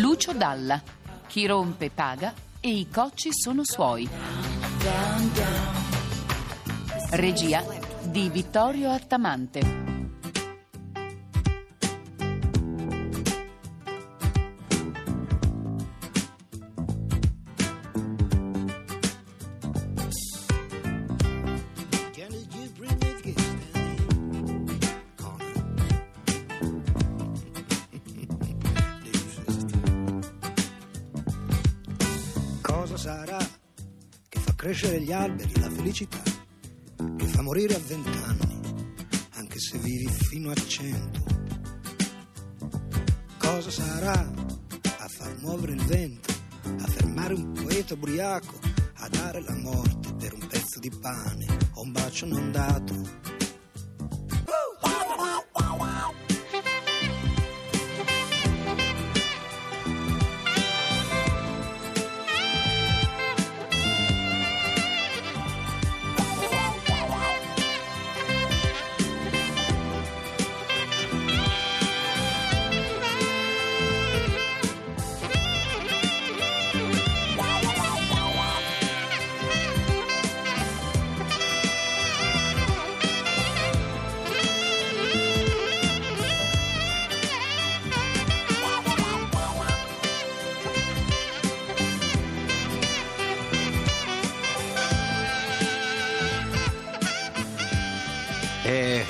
Lucio Dalla. Chi rompe paga e i cocci sono suoi. Regia di Vittorio Attamante. Cosa sarà che fa crescere gli alberi, la felicità, che fa morire a vent'anni, anche se vivi fino a cento? Cosa sarà a far muovere il vento, a fermare un poeta ubriaco, a dare la morte per un pezzo di pane o un bacio non dato?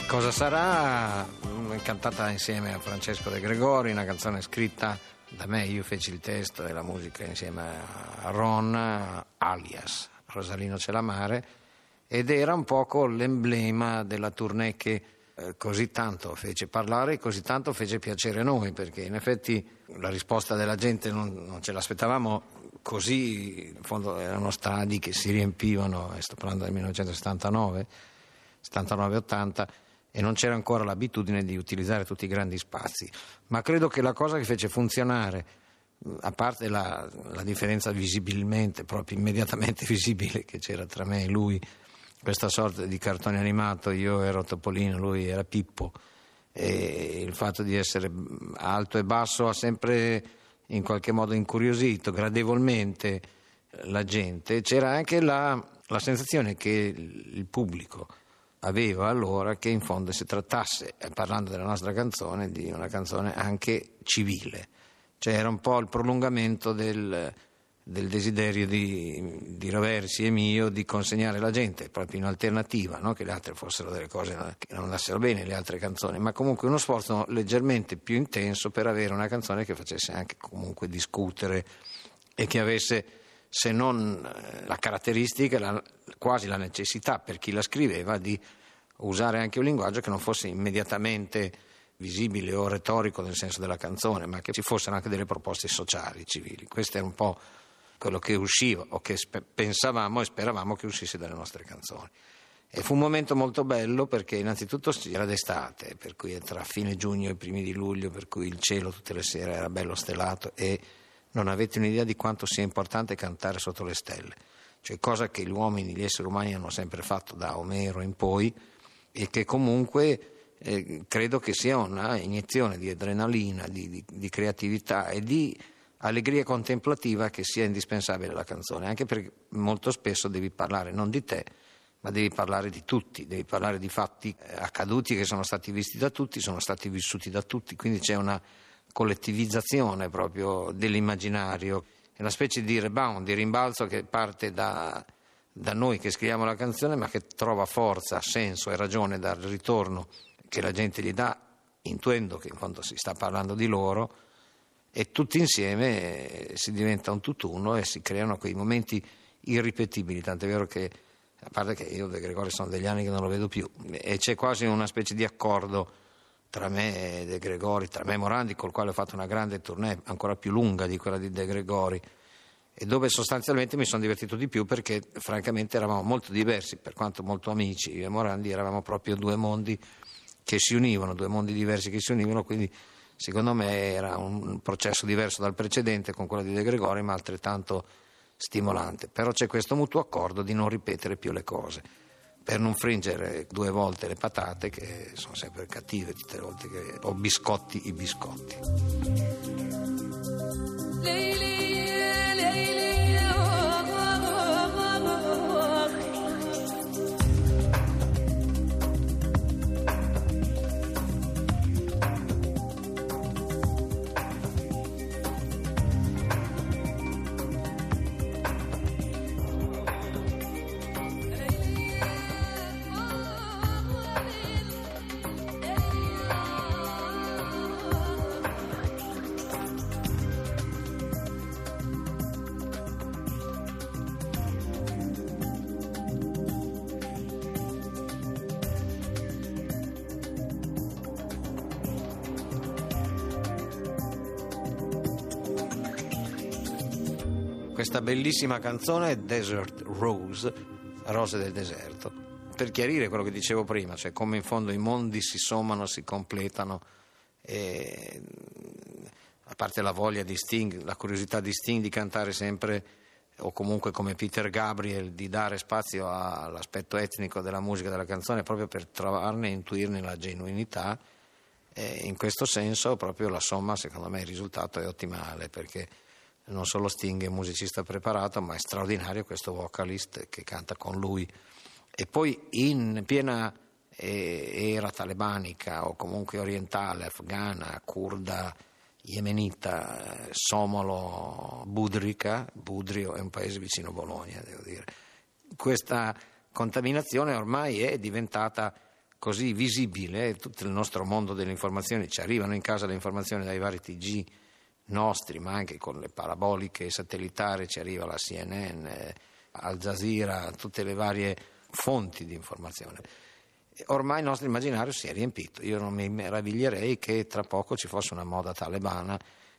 Cosa sarà? Cantata insieme a Francesco De Gregori, una canzone scritta da me, io feci il testo e la musica insieme a Ron, alias Rosalino Celamare, ed era un poco l'emblema della tournée che eh, così tanto fece parlare e così tanto fece piacere a noi, perché in effetti la risposta della gente non, non ce l'aspettavamo così, in fondo erano stadi che si riempivano, e sto parlando del 1979, 79-80 e non c'era ancora l'abitudine di utilizzare tutti i grandi spazi. Ma credo che la cosa che fece funzionare, a parte la, la differenza visibilmente, proprio immediatamente visibile che c'era tra me e lui, questa sorta di cartone animato, io ero Topolino, lui era Pippo, e il fatto di essere alto e basso ha sempre in qualche modo incuriosito gradevolmente la gente. C'era anche la, la sensazione che il pubblico aveva allora che in fondo si trattasse, eh, parlando della nostra canzone, di una canzone anche civile, cioè era un po' il prolungamento del, del desiderio di, di Roversi e mio di consegnare la gente proprio in alternativa, non che le altre fossero delle cose che non andassero bene, le altre canzoni, ma comunque uno sforzo leggermente più intenso per avere una canzone che facesse anche comunque discutere e che avesse se non eh, la caratteristica, la- quasi la necessità per chi la scriveva di usare anche un linguaggio che non fosse immediatamente visibile o retorico nel senso della canzone, ma che ci fossero anche delle proposte sociali, civili. Questo era un po' quello che usciva o che spe- pensavamo e speravamo che uscisse dalle nostre canzoni. E fu un momento molto bello perché innanzitutto era d'estate, per cui tra fine giugno e primi di luglio, per cui il cielo tutte le sere era bello stellato e non avete un'idea di quanto sia importante cantare sotto le stelle, cioè cosa che gli uomini, gli esseri umani hanno sempre fatto da Omero in poi e che comunque eh, credo che sia una iniezione di adrenalina, di, di- di creatività e di allegria contemplativa che sia indispensabile alla canzone, anche perché molto spesso devi parlare non di te, ma devi parlare di tutti, devi parlare di fatti accaduti che sono stati visti da tutti, sono stati vissuti da tutti, quindi c'è una collettivizzazione proprio dell'immaginario, è una specie di rebound, di rimbalzo che parte da, da noi che scriviamo la canzone, ma che trova forza, senso e ragione dal ritorno che la gente gli dà, intuendo che in fondo si sta parlando di loro, e tutti insieme eh, si diventa un tutt'uno e si creano quei momenti irripetibili, tant'è vero che, a parte che io De Gregori sono degli anni che non lo vedo più, e c'è quasi una specie di accordo tra me e De Gregori, tra me e Morandi, col quale ho fatto una grande tournée, ancora più lunga di quella di De Gregori, e dove sostanzialmente mi sono divertito di più perché francamente eravamo molto diversi, per quanto molto amici, io e Morandi eravamo proprio due mondi che si univano, due mondi diversi che si univano, quindi secondo me era un processo diverso dal precedente con quello di De Gregori, ma altrettanto stimolante. Però c'è questo mutuo accordo di non ripetere più le cose per non fringere due volte le patate che sono sempre cattive tutte le volte che ho biscotti i biscotti. Questa bellissima canzone Desert Rose, Rose del deserto, per chiarire quello che dicevo prima, cioè come in fondo i mondi si sommano, si completano, e, a parte la voglia di Sting, la curiosità di Sting di cantare sempre o comunque come Peter Gabriel di dare spazio all'aspetto etnico della musica della canzone proprio per trovarne e intuirne la genuinità. E in questo senso proprio la somma, secondo me, il risultato è ottimale perché non solo Sting è musicista preparato, ma è straordinario questo vocalist che canta con lui. E poi in piena eh, era talebanica o comunque orientale, afghana, kurda, yemenita, eh, somalo, budrica, Budrio è un paese vicino a Bologna, devo dire. Questa contaminazione ormai è diventata così visibile, tutto il nostro mondo delle informazioni, ci arrivano in casa le informazioni dai vari TG, nostri, ma anche con le paraboliche satellitari ci arriva la CNN, Al Jazeera, tutte le varie fonti di informazione. Ormai il nostro immaginario si è riempito. Io non mi meraviglierei che tra poco ci fosse una moda talebana,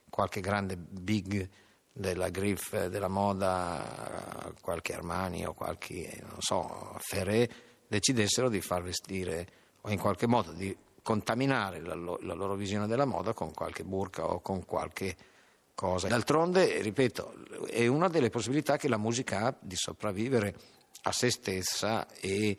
qualche grande big della griff della moda, qualche Armani o qualche, non so, Ferré, decidessero di far vestire o in qualche modo di contaminare la, lo, la loro visione della moda con qualche burka o con qualche cosa. D'altronde, ripeto, è una delle possibilità che la musica ha di sopravvivere a se stessa e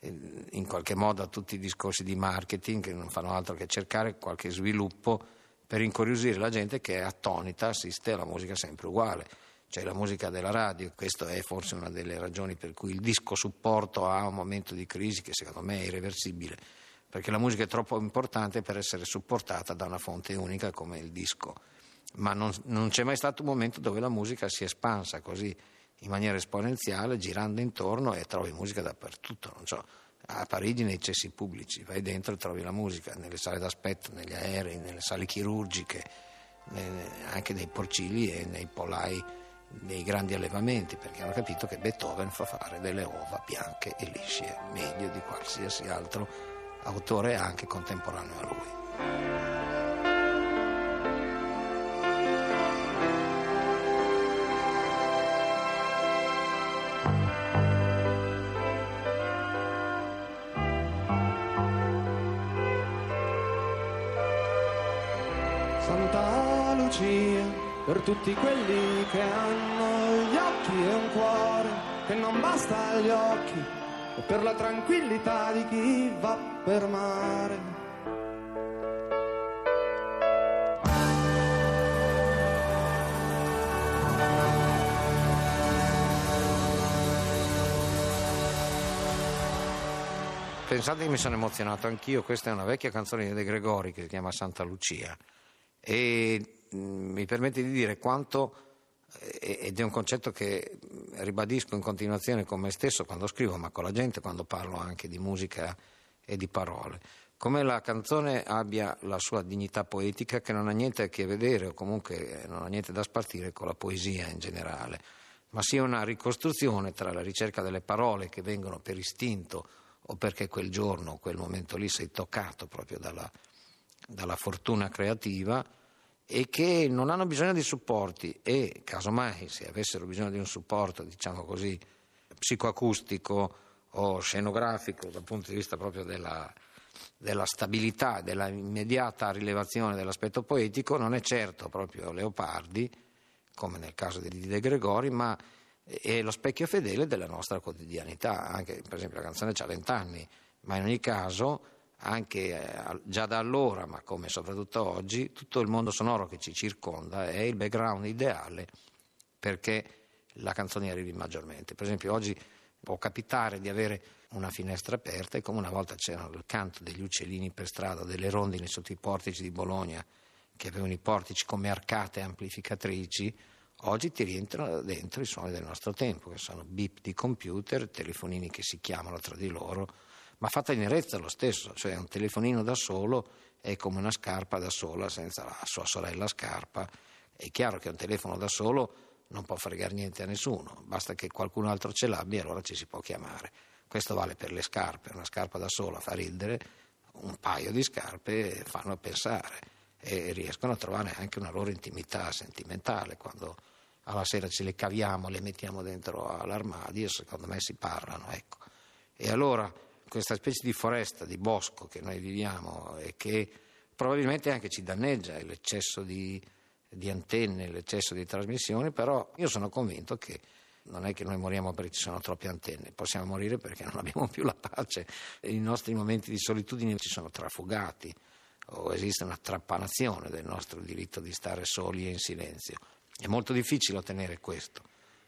in qualche modo a tutti i discorsi di marketing che non fanno altro che cercare qualche sviluppo per incuriosire la gente che è attonita, assiste alla musica sempre uguale, cioè la musica della radio. Questa è forse una delle ragioni per cui il disco supporto ha un momento di crisi che secondo me è irreversibile perché la musica è troppo importante per essere supportata da una fonte unica come il disco. Ma non, non c'è mai stato un momento dove la musica si è espansa così in maniera esponenziale, girando intorno e trovi musica dappertutto. So, a Parigi nei cessi pubblici, vai dentro e trovi la musica, nelle sale d'aspetto, negli aerei, nelle sale chirurgiche, anche nei porcili e nei polai dei grandi allevamenti, perché hanno capito che Beethoven fa fare delle uova bianche e lisce, meglio di qualsiasi altro autore anche contemporaneo a lui. Santa Lucia, per tutti quelli che hanno gli occhi e un cuore che non basta agli occhi, e per la tranquillità di chi va per mare. Pensate che mi sono emozionato anch'io, questa è una vecchia canzone di De Gregori che si chiama Santa Lucia e mm, mi permette di dire quanto, ed è un concetto che ribadisco in continuazione con me stesso quando scrivo, ma con la gente quando parlo anche di musica e di parole. Come la canzone abbia la sua dignità poetica che non ha niente a che vedere o comunque non ha niente da spartire con la poesia in generale, ma sia una ricostruzione tra la ricerca delle parole che vengono per istinto o perché quel giorno, quel momento lì sei toccato proprio dalla, dalla fortuna creativa e che non hanno bisogno di supporti e casomai se avessero bisogno di un supporto, diciamo così, psicoacustico o scenografico dal punto di vista proprio della, della stabilità, della immediata rilevazione dell'aspetto poetico, non è certo proprio Leopardi, come nel caso di De Gregori, ma è lo specchio fedele della nostra quotidianità. Anche, per esempio, la canzone ha vent'anni, ma in ogni caso, anche eh, già da allora, ma come soprattutto oggi, tutto il mondo sonoro che ci circonda è il background ideale perché la canzone arrivi maggiormente. Per esempio, oggi può capitare di avere una finestra aperta e come una volta c'era il canto degli uccellini per strada, delle rondini sotto i portici di Bologna, che avevano i portici come arcate amplificatrici, oggi ti rientrano dentro i suoni del nostro tempo, che sono bip di computer, telefonini che si chiamano tra di loro, ma fatta inerezza lo stesso, cioè un telefonino da solo è come una scarpa da sola senza la sua sorella scarpa. È chiaro che un telefono da solo non può fregare niente a nessuno, basta che qualcun altro ce l'abbia e allora ci si può chiamare. Questo vale per le scarpe, una scarpa da sola fa ridere, un paio di scarpe fanno pensare e riescono a trovare anche una loro intimità sentimentale quando alla sera ce le caviamo, le mettiamo dentro all'armadio secondo me si parlano. Ecco. E allora questa specie di foresta, di bosco che noi viviamo e che probabilmente anche ci danneggia, l'eccesso di, di antenne, l'eccesso di trasmissioni, però io sono convinto che non è che noi moriamo perché ci sono troppe antenne, possiamo morire perché non abbiamo più la pace, i nostri momenti di solitudine ci sono trafugati o esiste una trappanazione del nostro diritto di stare soli e in silenzio. È molto difficile ottenere questo,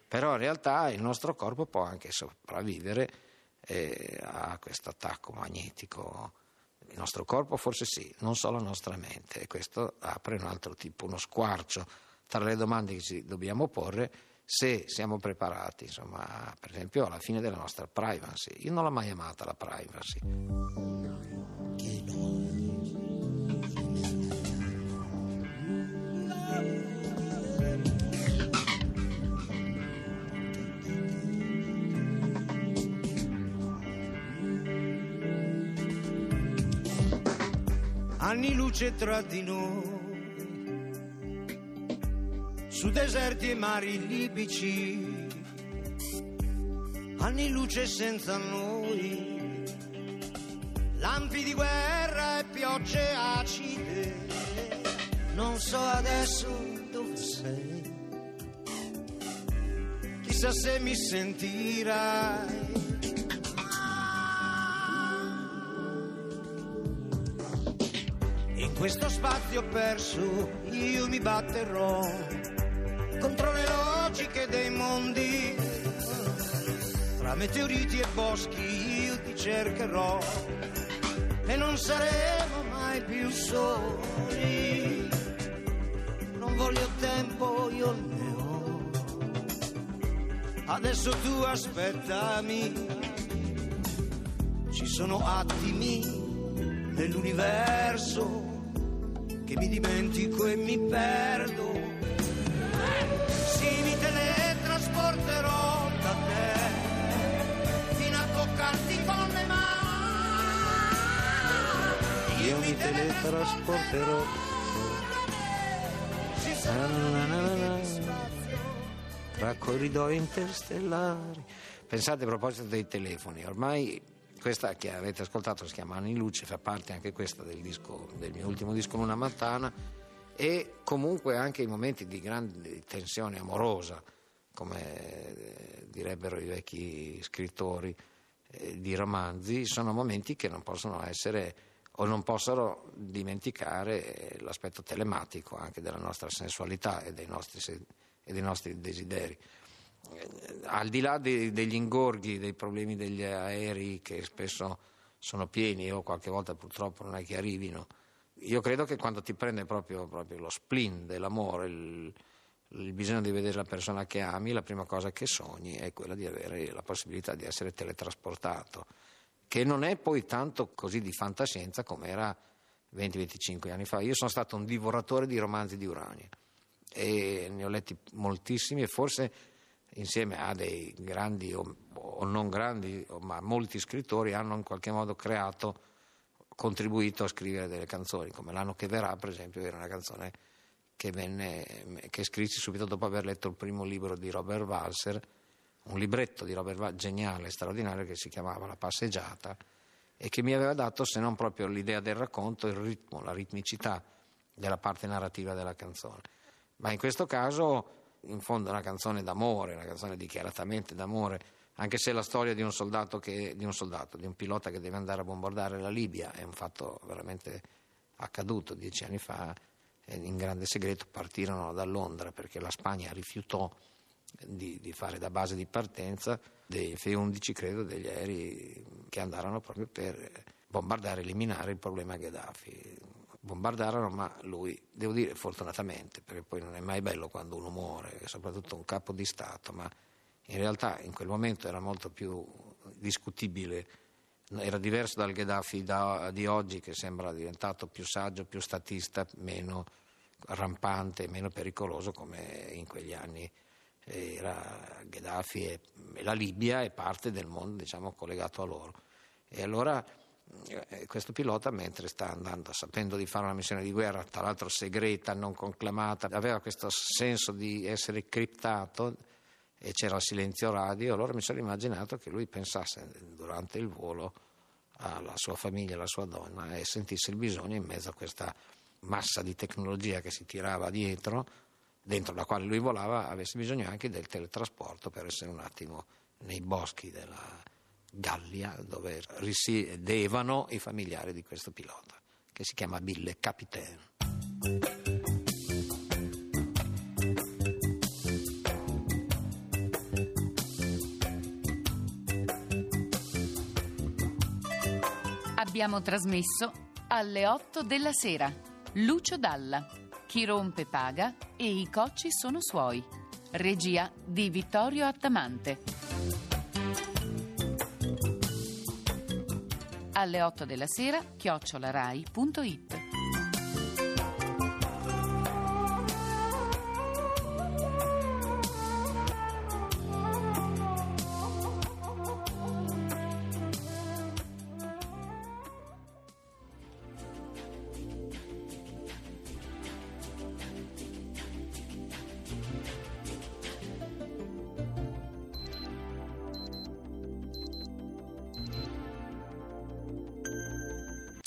però in realtà il nostro corpo può anche sopravvivere eh, a questo attacco magnetico. Il nostro corpo forse sì, non solo la nostra mente e questo apre un altro tipo, uno squarcio tra le domande che ci dobbiamo porre se siamo preparati, insomma, per esempio alla fine della nostra privacy. Io non l'ho mai amata la privacy. Anni luce tra di noi. Su deserti e mari libici, anni luce senza noi, lampi di guerra e piogge acide, non so adesso dove sei, chissà se mi sentirai. Questo spazio perso io mi batterò contro le logiche dei mondi. Tra meteoriti e boschi io ti cercherò e non saremo mai più soli. Non voglio tempo, io ne ho. Adesso tu aspettami. Ci sono attimi nell'universo che mi dimentico e mi perdo sì, mi teletrasporterò da te fino a toccarti con le mani. Io mi teletrasporterò. Tra corridoi interstellari. Pensate a proposito dei telefoni, ormai questa che avete ascoltato si chiama Anni Luce, fa parte anche questa del, disco, del mio ultimo disco Luna Mattana e comunque anche i momenti di grande tensione amorosa, come eh, direbbero i vecchi scrittori eh, di romanzi, sono momenti che non possono essere o non possono dimenticare l'aspetto telematico anche della nostra sensualità e dei nostri, e dei nostri desideri. Al di là de, degli ingorghi, dei problemi degli aerei che spesso sono pieni o qualche volta purtroppo non è che arrivino, io credo che quando ti prende proprio, proprio lo spleen dell'amore, il, il, bisogno di vedere la persona che ami, la prima cosa che sogni è quella di avere la possibilità di essere teletrasportato, che non è poi tanto così di fantascienza come era 20-25 anni fa. Io sono stato un divoratore di romanzi di Urania e ne ho letti moltissimi e forse insieme a dei grandi o, o non grandi, ma molti scrittori hanno in qualche modo creato contribuito a scrivere delle canzoni, come L'anno che verrà, per esempio, era una canzone che, venne, che scrissi subito dopo aver letto il primo libro di Robert Walser, un libretto di Robert Walser geniale, straordinario, che si chiamava La passeggiata e che mi aveva dato, se non proprio l'idea del racconto, il ritmo, la ritmicità della parte narrativa della canzone. Ma in questo caso, in fondo, è una canzone d'amore, una canzone dichiaratamente d'amore, anche se la storia di un soldato, che, di un soldato, di un pilota che deve andare a bombardare la Libia è un fatto veramente accaduto dieci anni fa, in grande segreto partirono da Londra perché la Spagna rifiutò di, di fare da base di partenza dei F-11, credo, degli aerei che andarono proprio per bombardare, eliminare il problema Gheddafi. Bombardarono, ma lui, devo dire fortunatamente, perché poi non è mai bello quando uno muore, soprattutto un capo di Stato, ma in realtà in quel momento era molto più discutibile, era diverso dal Gheddafi da, di oggi che sembra diventato più saggio, più statista, meno rampante, meno pericoloso come in quegli anni era Gheddafi e, la Libia è parte del mondo diciamo, collegato a loro. E allora eh, questo pilota mentre sta andando, sapendo di fare una missione di guerra, tra l'altro segreta, non conclamata, aveva questo senso di essere criptato e c'era il silenzio radio, allora mi sono immaginato che lui pensasse durante il volo alla sua famiglia, alla sua donna e sentisse il bisogno in mezzo a questa massa di tecnologia che si tirava dietro, dentro la quale lui volava, avesse bisogno anche del teletrasporto per essere un attimo nei boschi della Gallia dove risiedevano i familiari di questo pilota, che si chiama Bille Capitaine. Abbiamo trasmesso alle 8 della sera. Lucio Dalla. Chi rompe paga e i cocci sono suoi. Regia di Vittorio Attamante. Alle 8 della sera, chiocciolarai.it.